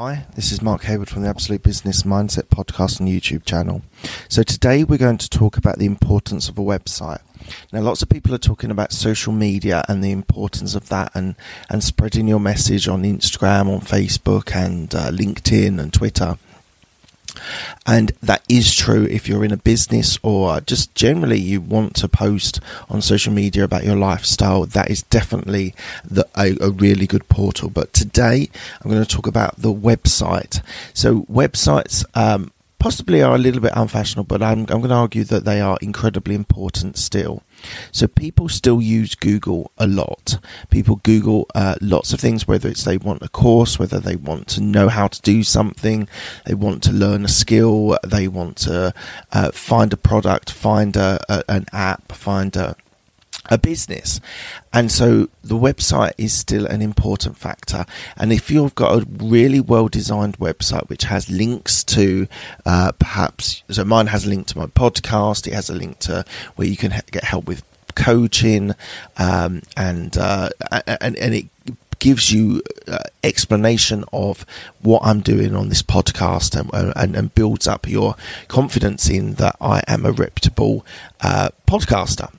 Hi, this is Mark Hayward from the Absolute Business Mindset podcast and YouTube channel. So, today we're going to talk about the importance of a website. Now, lots of people are talking about social media and the importance of that and, and spreading your message on Instagram, on Facebook, and uh, LinkedIn and Twitter. And that is true if you're in a business or just generally you want to post on social media about your lifestyle. That is definitely the, a, a really good portal. But today I'm going to talk about the website. So, websites um, possibly are a little bit unfashionable, but I'm, I'm going to argue that they are incredibly important still. So people still use Google a lot. People Google uh, lots of things, whether it's they want a course, whether they want to know how to do something, they want to learn a skill, they want to uh, find a product, find a, a, an app, find a a business. And so the website is still an important factor. And if you've got a really well designed website which has links to uh, perhaps, so mine has a link to my podcast, it has a link to where you can ha- get help with coaching, um, and, uh, and, and it gives you uh, explanation of what I'm doing on this podcast and, and, and, builds up your confidence in that I am a reputable uh, podcaster.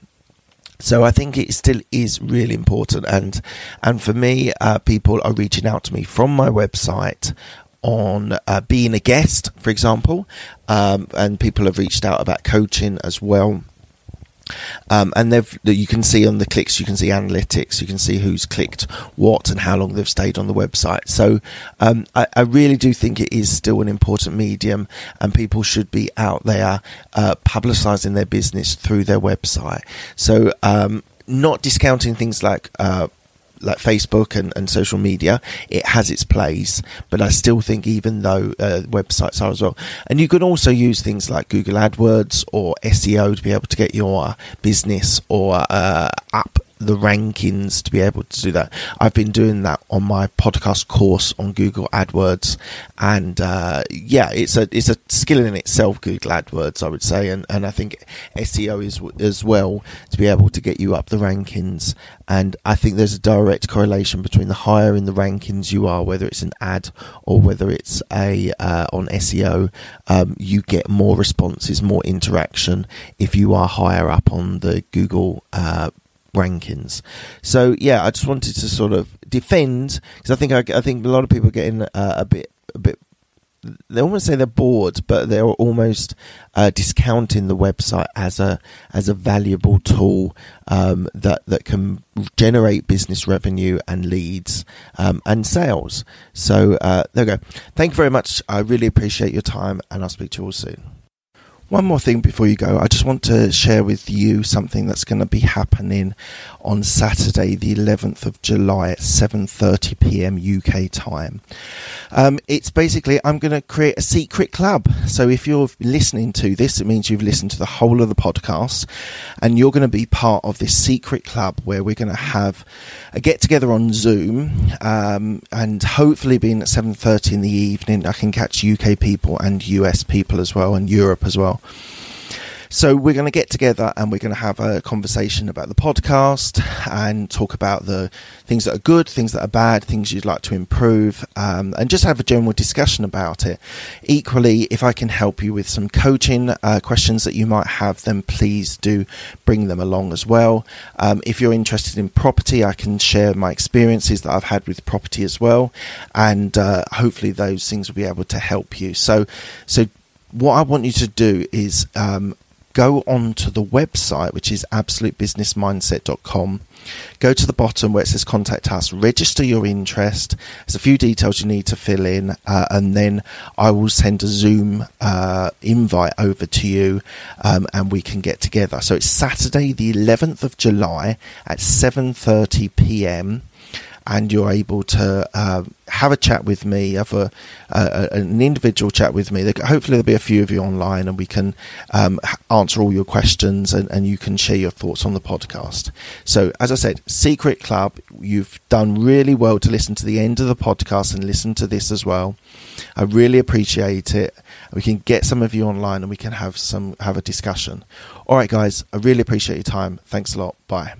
So I think it still is really important, and and for me, uh, people are reaching out to me from my website on uh, being a guest, for example, um, and people have reached out about coaching as well. Um, and they've you can see on the clicks, you can see analytics, you can see who's clicked what and how long they've stayed on the website. So um, I, I, really do think it is still an important medium, and people should be out there uh, publicising their business through their website. So um, not discounting things like uh, like Facebook and, and social media, it has its place. But I still think, even though uh, websites are as well, and you can also use things like Google AdWords or SEO to be able to get your business or uh, app the rankings to be able to do that. I've been doing that on my podcast course on Google AdWords, and uh, yeah, it's a it's a skill in itself. Google AdWords, I would say, and, and I think SEO is as well to be able to get you up the rankings. And I think there's a direct correlation between the higher in the rankings you are, whether it's an ad or whether it's a uh, on SEO, um, you get more responses, more interaction if you are higher up on the Google. Uh, rankings. So yeah, I just wanted to sort of defend because I think I, I, think a lot of people are getting uh, a bit a bit. They almost say they're bored, but they're almost uh, discounting the website as a as a valuable tool um, that that can generate business revenue and leads um, and sales. So uh, there we go. Thank you very much. I really appreciate your time, and I'll speak to you all soon. One more thing before you go, I just want to share with you something that's going to be happening on Saturday, the 11th of July at 7:30 p.m. UK time. Um, it's basically I'm going to create a secret club. So if you're listening to this, it means you've listened to the whole of the podcast, and you're going to be part of this secret club where we're going to have a get together on Zoom, um, and hopefully being at 7:30 in the evening, I can catch UK people and US people as well, and Europe as well. So we're going to get together and we're going to have a conversation about the podcast and talk about the things that are good, things that are bad, things you'd like to improve, um, and just have a general discussion about it. Equally, if I can help you with some coaching uh, questions that you might have, then please do bring them along as well. Um, if you're interested in property, I can share my experiences that I've had with property as well, and uh, hopefully those things will be able to help you. So, so what I want you to do is um, go on to the website, which is absolutebusinessmindset.com. Go to the bottom where it says contact us, register your interest. There's a few details you need to fill in, uh, and then I will send a Zoom uh, invite over to you um, and we can get together. So it's Saturday, the 11th of July at 7:30 p.m. and you're able to uh, have a chat with me, have a, an individual chat with me. Hopefully, there'll be a few of you online, and we can um, answer all your questions, and, and you can share your thoughts on the podcast. So, as I said, Secret Club, you've done really well to listen to the end of the podcast and listen to this as well. I really appreciate it. We can get some of you online, and we can have some have a discussion. All right, guys, I really appreciate your time. Thanks a lot. Bye.